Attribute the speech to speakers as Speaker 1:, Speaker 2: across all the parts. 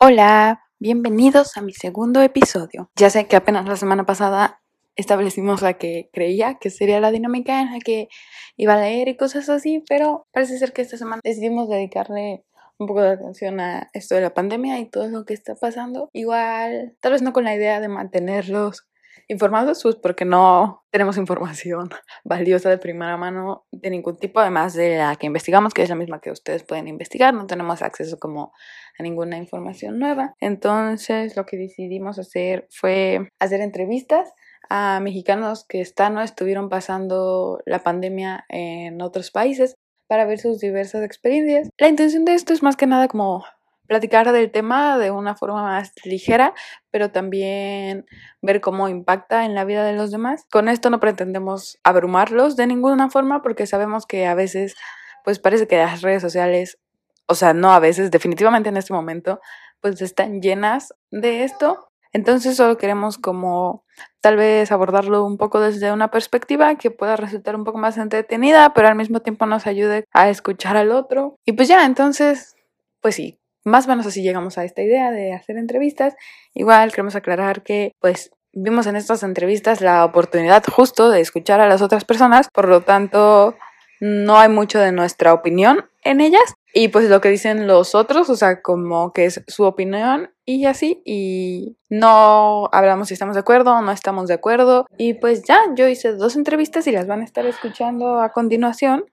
Speaker 1: Hola, bienvenidos a mi segundo episodio. Ya sé que apenas la semana pasada establecimos la que creía que sería la dinámica en la que iba a leer y cosas así, pero parece ser que esta semana decidimos dedicarle un poco de atención a esto de la pandemia y todo lo que está pasando. Igual, tal vez no con la idea de mantenerlos informados, pues porque no tenemos información valiosa de primera mano de ningún tipo, además de la que investigamos, que es la misma que ustedes pueden investigar, no tenemos acceso como a ninguna información nueva. Entonces, lo que decidimos hacer fue hacer entrevistas a mexicanos que están o estuvieron pasando la pandemia en otros países para ver sus diversas experiencias. La intención de esto es más que nada como platicar del tema de una forma más ligera, pero también ver cómo impacta en la vida de los demás. Con esto no pretendemos abrumarlos de ninguna forma porque sabemos que a veces pues parece que las redes sociales, o sea, no a veces, definitivamente en este momento, pues están llenas de esto. Entonces solo queremos como tal vez abordarlo un poco desde una perspectiva que pueda resultar un poco más entretenida, pero al mismo tiempo nos ayude a escuchar al otro. Y pues ya, entonces, pues sí, más o menos así llegamos a esta idea de hacer entrevistas. Igual queremos aclarar que pues vimos en estas entrevistas la oportunidad justo de escuchar a las otras personas, por lo tanto no hay mucho de nuestra opinión en ellas y pues lo que dicen los otros, o sea, como que es su opinión y así y no hablamos si estamos de acuerdo o no estamos de acuerdo y pues ya yo hice dos entrevistas y las van a estar escuchando a continuación.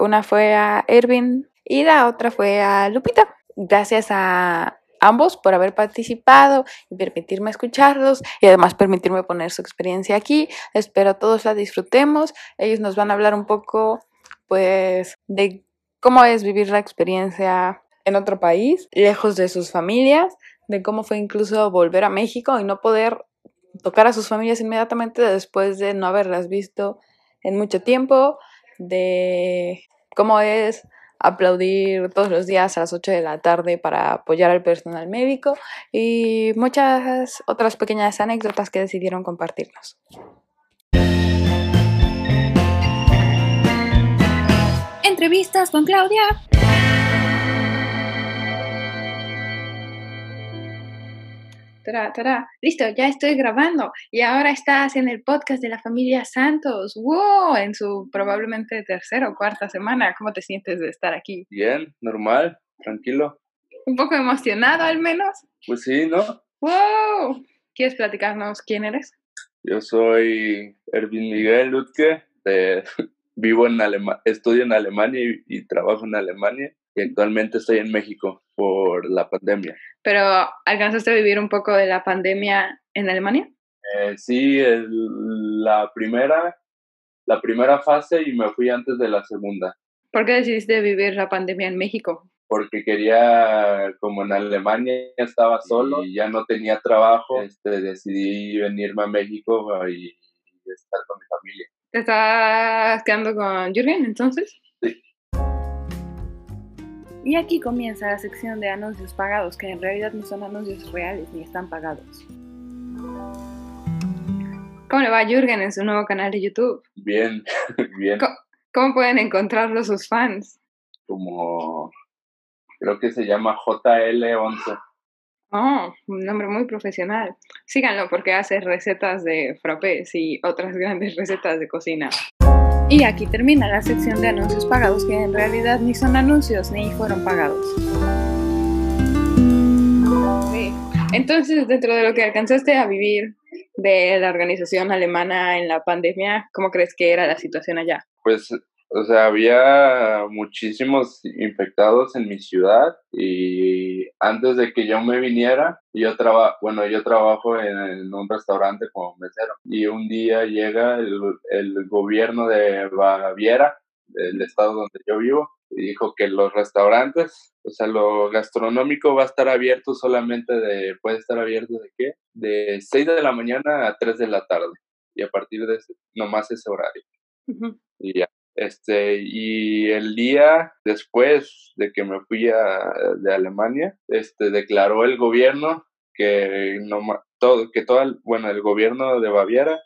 Speaker 1: Una fue a Ervin y la otra fue a Lupita. Gracias a ambos por haber participado y permitirme escucharlos y además permitirme poner su experiencia aquí. Espero todos la disfrutemos. Ellos nos van a hablar un poco pues de cómo es vivir la experiencia en otro país, lejos de sus familias, de cómo fue incluso volver a México y no poder tocar a sus familias inmediatamente después de no haberlas visto en mucho tiempo, de cómo es aplaudir todos los días a las 8 de la tarde para apoyar al personal médico y muchas otras pequeñas anécdotas que decidieron compartirnos.
Speaker 2: Entrevistas con Claudia. Listo, ya estoy grabando y ahora estás en el podcast de la familia Santos. ¡Wow! En su probablemente tercera o cuarta semana. ¿Cómo te sientes de estar aquí?
Speaker 3: Bien, normal, tranquilo.
Speaker 2: ¿Un poco emocionado al menos?
Speaker 3: Pues sí, ¿no?
Speaker 2: ¡Wow! ¿Quieres platicarnos quién eres?
Speaker 3: Yo soy Erwin Miguel Lutke, vivo en Alemania, estudio en Alemania y trabajo en Alemania y actualmente estoy en México por la pandemia.
Speaker 2: ¿Pero alcanzaste a vivir un poco de la pandemia en Alemania?
Speaker 3: Eh, sí, la, primera, la primera fase y me fui antes de la segunda.
Speaker 2: ¿Por qué decidiste vivir la pandemia en México?
Speaker 3: Porque quería, como en Alemania estaba solo y ya no tenía trabajo, este, decidí venirme a México y estar con mi familia.
Speaker 2: ¿Te estás quedando con Jürgen entonces? Y aquí comienza la sección de anuncios pagados, que en realidad no son anuncios reales ni están pagados. ¿Cómo le va a Jürgen en su nuevo canal de YouTube?
Speaker 3: Bien, bien.
Speaker 2: ¿Cómo, pueden encontrarlo sus fans?
Speaker 3: Como, creo que se llama JL11.
Speaker 2: Oh, un nombre muy profesional. Síganlo porque hace recetas de frappés y otras grandes recetas de cocina. Y aquí termina la sección de anuncios pagados que en realidad ni son anuncios ni fueron pagados. Entonces, dentro de lo que alcanzaste a vivir de la organización alemana en la pandemia, ¿cómo crees que era la situación allá?
Speaker 3: Pues o sea, había muchísimos infectados en mi ciudad y antes de que yo me viniera, yo trabajo, bueno, yo trabajo en, un restaurante como mesero y un día llega el, el gobierno de Baviera, del estado donde yo vivo, y dijo que los restaurantes, o sea, lo gastronómico va a estar abierto solamente de, puede estar abierto de qué? De 6 de la mañana a 3 de la tarde y a partir de ese, nomás ese horario. Y ya, este, y el día después de que me fui a, de Alemania, este, declaró el gobierno que no todo, que todo, bueno, el gobierno de Baviera,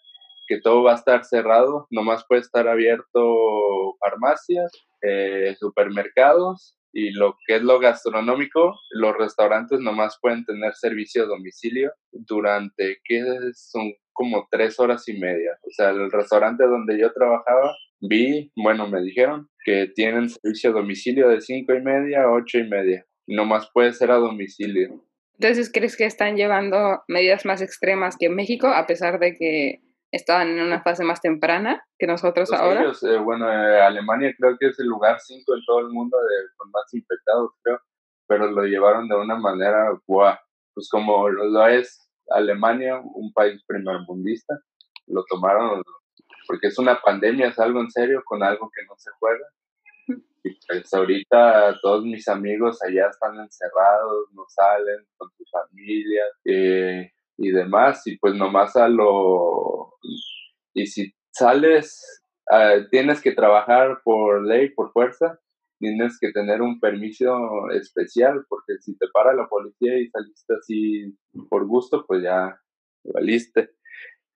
Speaker 3: que todo va a estar cerrado, nomás puede estar abierto farmacias, eh, supermercados y lo que es lo gastronómico, los restaurantes nomás pueden tener servicio a domicilio durante, ¿qué son? Como tres horas y media. O sea, el restaurante donde yo trabajaba, vi, bueno, me dijeron que tienen servicio a domicilio de cinco y media a ocho y media. Nomás puede ser a domicilio.
Speaker 2: Entonces, ¿crees que están llevando medidas más extremas que en México, a pesar de que estaban en una fase más temprana que nosotros ahora?
Speaker 3: ellos, eh, bueno, eh, Alemania creo que es el lugar 5 en todo el mundo de, con más infectados, creo, pero lo llevaron de una manera, guau, pues como lo, lo es Alemania, un país primermundista, lo tomaron porque es una pandemia, es algo en serio, con algo que no se juega. Y pues ahorita todos mis amigos allá están encerrados, no salen con sus familias eh, y demás, y pues nomás a lo... Y si sales, ah, tienes que trabajar por ley, por fuerza, tienes que tener un permiso especial, porque si te para la policía y saliste así por gusto, pues ya valiste.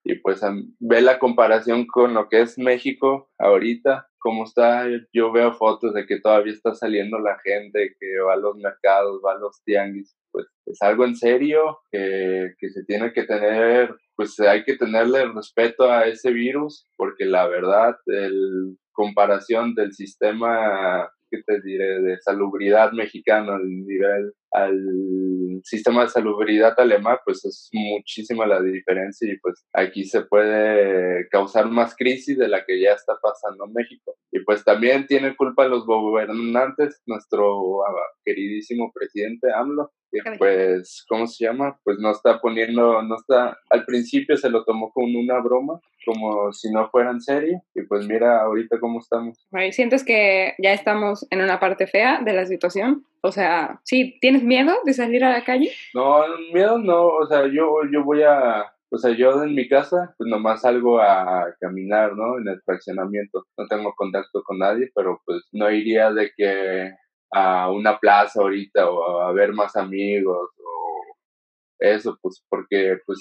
Speaker 3: Y pues ve la comparación con lo que es México ahorita, cómo está, yo veo fotos de que todavía está saliendo la gente, que va a los mercados, va a los tianguis, pues es algo en serio que, que se tiene que tener, pues hay que tenerle respeto a ese virus, porque la verdad, el comparación del sistema, ¿qué te diré?, de salubridad mexicano al nivel, al sistema de salubridad alemán, pues es muchísima la diferencia y pues aquí se puede causar más crisis de la que ya está pasando en México. Y pues también tiene culpa los gobernantes, nuestro ah, queridísimo presidente AMLO, que pues, ¿cómo se llama? Pues no está poniendo, no está, al principio se lo tomó como una broma, como si no fuera en serio, y pues mira ahorita cómo estamos.
Speaker 2: ¿Sientes que ya estamos en una parte fea de la situación? O sea, ¿sí tienes miedo de salir a la calle?
Speaker 3: No, miedo no, o sea, yo, yo voy a, o sea, yo en mi casa, pues nomás salgo a caminar, ¿no? En el fraccionamiento. No tengo contacto con nadie, pero pues no iría de que a una plaza ahorita o a ver más amigos o eso, pues porque pues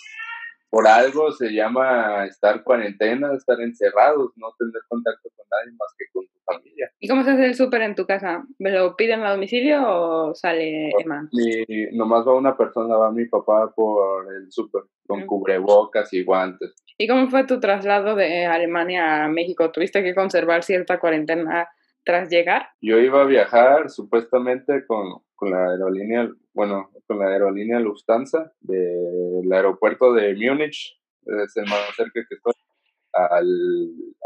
Speaker 3: por algo se llama estar cuarentena, estar encerrados, no tener contacto con nadie más que con tu familia.
Speaker 2: ¿Y cómo se hace el súper en tu casa? ¿Me lo piden a domicilio o sale Emma?
Speaker 3: Mi, nomás va una persona, va mi papá por el súper con
Speaker 2: Mm.
Speaker 3: cubrebocas y guantes.
Speaker 2: ¿Y cómo fue tu traslado de Alemania a México? ¿Tuviste que conservar cierta cuarentena tras llegar?
Speaker 3: Yo iba a viajar supuestamente con, con la aerolínea, bueno, con la aerolínea Lufthansa del aeropuerto de Múnich, es el más cerca que estoy, al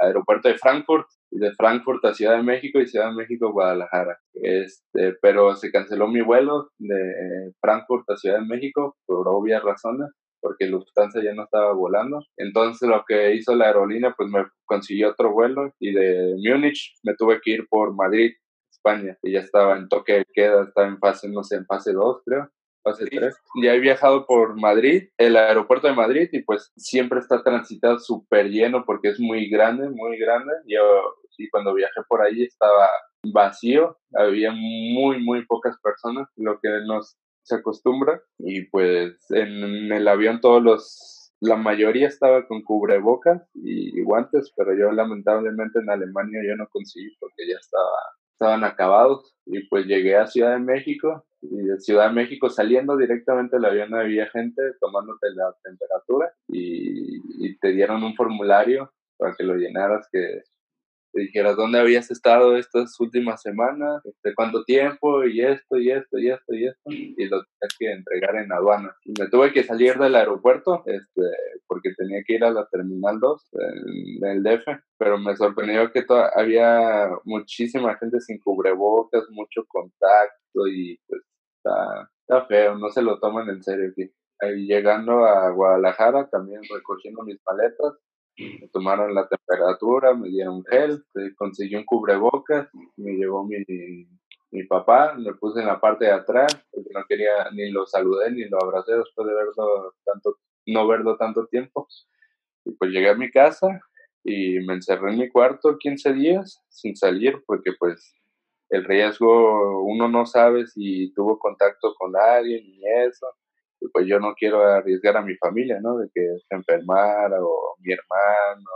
Speaker 3: aeropuerto de Frankfurt, y de Frankfurt a Ciudad de México y Ciudad de México a Guadalajara. Este, pero se canceló mi vuelo de Frankfurt a Ciudad de México por obvias razones porque Lufthansa ya no estaba volando. Entonces lo que hizo la aerolínea, pues me consiguió otro vuelo y de Múnich me tuve que ir por Madrid, España, y ya estaba en toque de queda, estaba en fase, no sé, en fase 2 creo, fase 3. Ya he viajado por Madrid, el aeropuerto de Madrid, y pues siempre está transitado súper lleno porque es muy grande, muy grande. Yo, y cuando viajé por ahí estaba vacío, había muy, muy pocas personas, lo que nos se acostumbra y pues en el avión todos los la mayoría estaba con cubrebocas y, guantes pero yo lamentablemente en Alemania yo no conseguí porque ya estaba estaban acabados. Y pues llegué a Ciudad de México y de Ciudad de México saliendo directamente del avión había gente tomándote la temperatura y, y te dieron un formulario para que lo llenaras que te dijeras dónde habías estado estas últimas semanas, este, cuánto tiempo y esto y esto y esto y esto y lo tenías que entregar en aduana. Y me tuve que salir del aeropuerto este, porque tenía que ir a la Terminal 2 del DF, pero me sorprendió que había muchísima gente sin cubrebocas, mucho contacto y pues está, está feo, no se lo toman en serio aquí. Llegando a Guadalajara, también recogiendo mis maletas, me tomaron la temperatura, me dieron gel, conseguí un cubrebocas, me llevó mi, mi papá, me puse en la parte de atrás, porque no quería, ni lo saludé, ni lo abracé después de verlo tanto, no verlo tanto tiempo. Y pues llegué a mi casa y me encerré en mi cuarto 15 días sin salir, porque pues el riesgo, uno no sabe si tuvo contacto con alguien y eso pues yo no quiero arriesgar a mi familia, ¿no? De que se enfermara o mi hermano,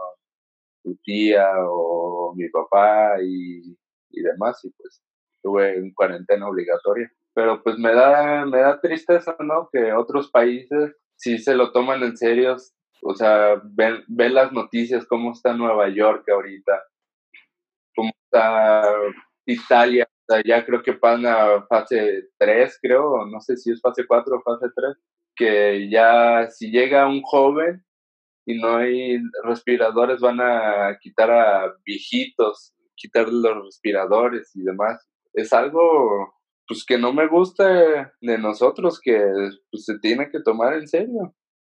Speaker 3: tu tía o mi papá y, y demás. Y pues estuve en cuarentena obligatoria. Pero pues me da, me da tristeza, ¿no? Que otros países sí se lo toman en serio, o sea, ven, ven las noticias, cómo está Nueva York ahorita, cómo está Italia, ya creo que van a fase 3, creo, no sé si es fase 4 o fase 3, que ya si llega un joven y no hay respiradores, van a quitar a viejitos, quitar los respiradores y demás. Es algo pues que no me gusta de nosotros, que pues, se tiene que tomar en serio.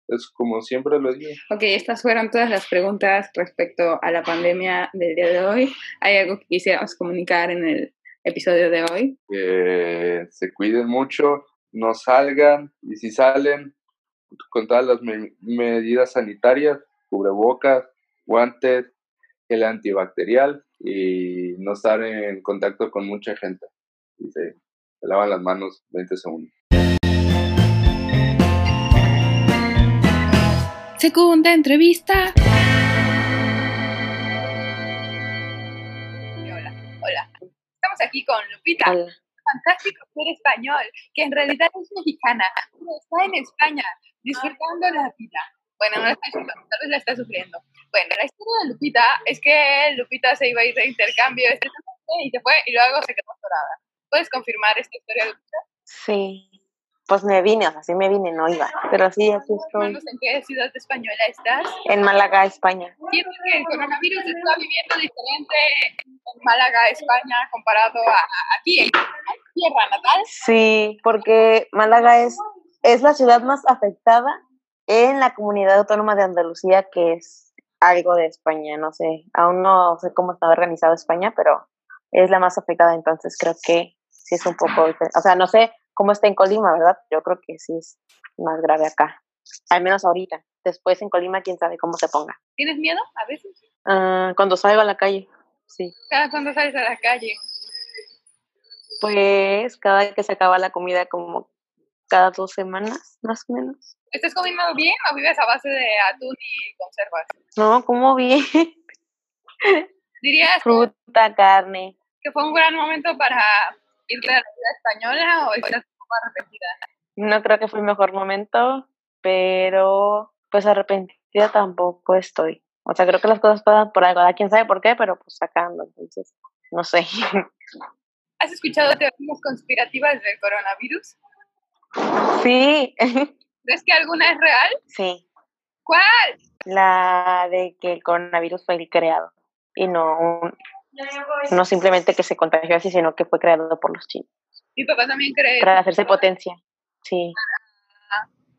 Speaker 3: Es como siempre lo digo.
Speaker 1: Ok, estas fueron todas las preguntas respecto a la pandemia del día de hoy. ¿Hay algo que quisiéramos comunicar en el episodio de hoy?
Speaker 3: Que se cuiden mucho, no salgan y si salen, con todas las medidas sanitarias, cubrebocas, guantes, gel antibacterial y no estar en contacto con mucha gente. Y se, se lavan las manos 20 segundos.
Speaker 4: Segunda entrevista.
Speaker 1: Estamos aquí con Lupita. Fantástico ser español, que en realidad es mexicana, pero está en España, disfrutando la vida. Bueno, no la está disfrutando, tal vez la está sufriendo. Bueno, la historia de Lupita es que Lupita se iba a ir de intercambio este y se fue y luego se quedó atorada. ¿Puedes confirmar esta historia, Lupita?
Speaker 5: Sí, pues me vine, o sea, sí me vine, no iba, pero sí, aquí estoy.
Speaker 1: ¿En qué ciudad española estás?
Speaker 5: En Málaga, España.
Speaker 1: Siento que el coronavirus está viviendo diferente en Málaga, España, comparado a, a aquí, en tierra natal.
Speaker 5: Sí, porque Málaga es, es la ciudad más afectada en la comunidad autónoma de Andalucía, que es algo de España, no sé, aún no sé cómo está organizado España, pero es la más afectada, entonces creo que sí es un poco, o sea, no sé cómo está en Colima, ¿verdad? Yo creo que sí es más grave acá, al menos ahorita. Después en Colima, quién sabe cómo se ponga.
Speaker 1: ¿Tienes miedo a veces?
Speaker 5: Uh, cuando salgo a la calle, sí.
Speaker 1: ¿Cada cuándo sales a la calle?
Speaker 5: Pues cada vez que se acaba la comida, como cada dos semanas, más o menos.
Speaker 1: ¿Estás comiendo bien o vives a base de atún y conservas?
Speaker 5: No, como bien.
Speaker 1: ¿Dirías
Speaker 5: fruta, carne?
Speaker 1: Que fue un gran momento para irte a la vida española o estás un poco arrepentida?
Speaker 5: No creo que fue el mejor momento, pero pues arrepentida tampoco estoy. O sea, creo que las cosas pasan por algo, quién sabe por qué, pero pues sacando, entonces, no sé.
Speaker 1: ¿Has escuchado teorías conspirativas del coronavirus?
Speaker 5: Sí.
Speaker 1: ¿Crees que alguna es real?
Speaker 5: Sí.
Speaker 1: ¿Cuál?
Speaker 5: La de que el coronavirus fue el creado y no no simplemente que se contagió así, sino que fue creado por los chinos.
Speaker 1: Mi papá también cree.
Speaker 5: Para hacerse potencia, sí.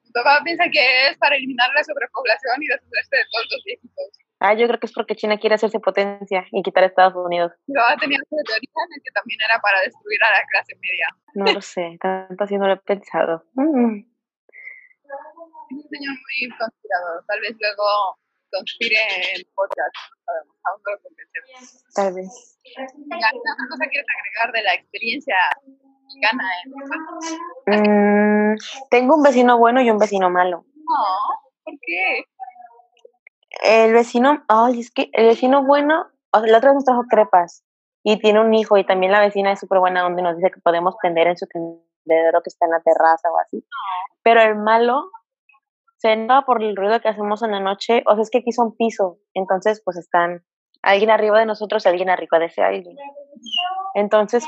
Speaker 1: mi papá piensa que es para eliminar la sobrepoblación y deshacerse de todos los viejitos.
Speaker 5: Ah, yo creo que es porque China quiere hacerse potencia y quitar a Estados Unidos.
Speaker 1: Mi papá tenía otra teoría en que también era para destruir a la clase media.
Speaker 5: No lo sé, tanto así no lo he pensado. Mm.
Speaker 1: Es un señor muy conspirador, tal vez luego conspire en podcast, sabemos, aún no lo convencemos.
Speaker 5: Tal vez.
Speaker 1: ¿Alguna cosa quieres agregar de la experiencia mexicana
Speaker 5: en mm, Tengo un vecino bueno y un vecino malo.
Speaker 1: No, ¿por qué?
Speaker 5: El vecino, ay, es que el vecino bueno, o sea, el otro nos trajo crepas y tiene un hijo y también la vecina es súper buena donde nos dice que podemos prender en su tendedero que está en la terraza o así. Pero el malo se enoja por el ruido que hacemos en la noche, o sea, es que aquí son piso, entonces pues están alguien arriba de nosotros y alguien arriba de ese alguien. Entonces,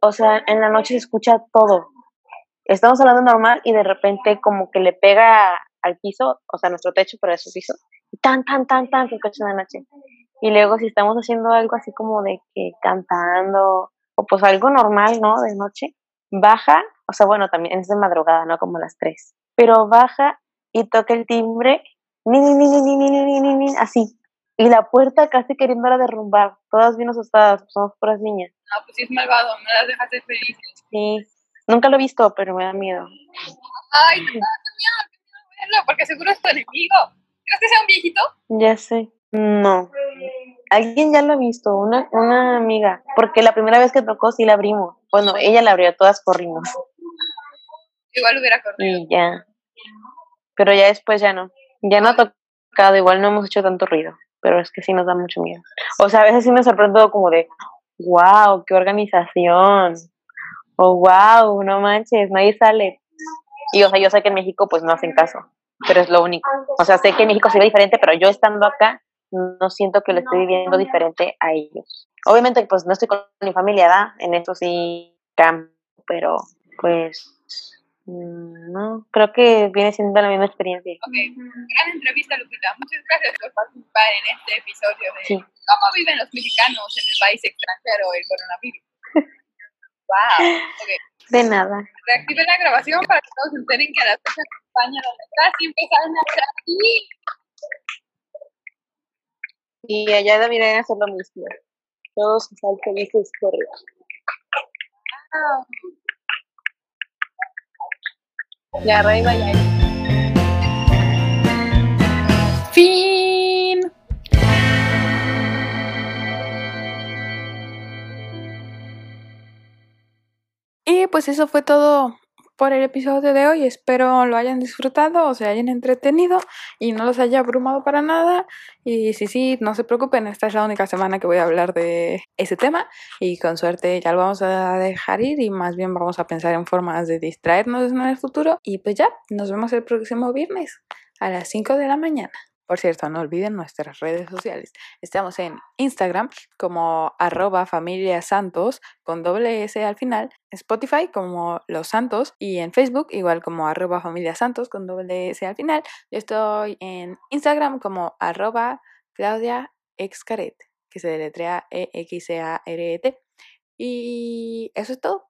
Speaker 5: o sea, en la noche se escucha todo. Estamos hablando normal y de repente como que le pega al piso, o sea, nuestro techo, pero es su piso, tan, tan, tan, tan, que escucha en la noche. Y luego si estamos haciendo algo así como de que cantando, o pues algo normal, ¿no? De noche, baja, o sea, bueno, también es de madrugada, ¿no? Como las tres. Pero baja y toca el timbre, ni, ni, ni, ni, ni, ni, ni, ni, así. Y la puerta casi queriéndola derrumbar, todas bien asustadas, pues somos puras niñas.
Speaker 1: No, pues sí es malvado, no las dejas ser felices.
Speaker 5: Sí, nunca lo he visto, pero me da miedo.
Speaker 1: Ay, no, qué miedo verlo, porque seguro es tu enemigo. ¿Crees que sea un viejito?
Speaker 5: Ya sé, no. Alguien ya lo ha visto, una, una amiga, porque la primera vez que tocó sí la abrimos. Bueno, ella la abrió, todas corrimos.
Speaker 1: Igual hubiera corrido.
Speaker 5: Y ya pero ya después ya no. Ya no ha tocado, igual no hemos hecho tanto ruido, pero es que sí nos da mucho miedo. O sea, a veces sí me sorprendo como de, wow, qué organización. Oh, wow, no manches, nadie sale. Y o sea, yo sé que en México pues no hacen caso, pero es lo único. O sea, sé que en México se ve diferente, pero yo estando acá no siento que lo estoy viviendo diferente a ellos. Obviamente pues no estoy con mi familia. En eso sí cambio, pero pues no, creo que viene siendo la misma experiencia.
Speaker 2: Ok, gran entrevista, Lupita. Muchas gracias por participar en este episodio de
Speaker 5: Sí.
Speaker 2: cómo viven los mexicanos en el país extranjero el coronavirus. wow.
Speaker 5: De nada.
Speaker 2: reactive la grabación para que todos se enteren que a las fechas en España donde estás y empezaron a hacer aquí.
Speaker 5: Y allá deberían hacer lo mismo. Todos están felices por
Speaker 2: Wow.
Speaker 5: Ya arriba ya.
Speaker 1: Fin. Y pues eso fue todo por el episodio de hoy. Espero lo hayan disfrutado o se hayan entretenido y no los haya abrumado para nada. Y si sí, no se preocupen, esta es la única semana que voy a hablar de ese tema y con suerte ya lo vamos a dejar ir y más bien vamos a pensar en formas de distraernos en el futuro. Y pues ya, nos vemos el próximo viernes a las 5 de la mañana. Por cierto, no olviden nuestras redes sociales. Estamos en Instagram como arroba familia santos con doble S al final, Spotify como Los Santos y en Facebook igual como arroba familia santos con doble S al final. Yo estoy en Instagram como arroba Claudia Excaret, que se deletrea E-X-A-R-E-T. Y eso es todo.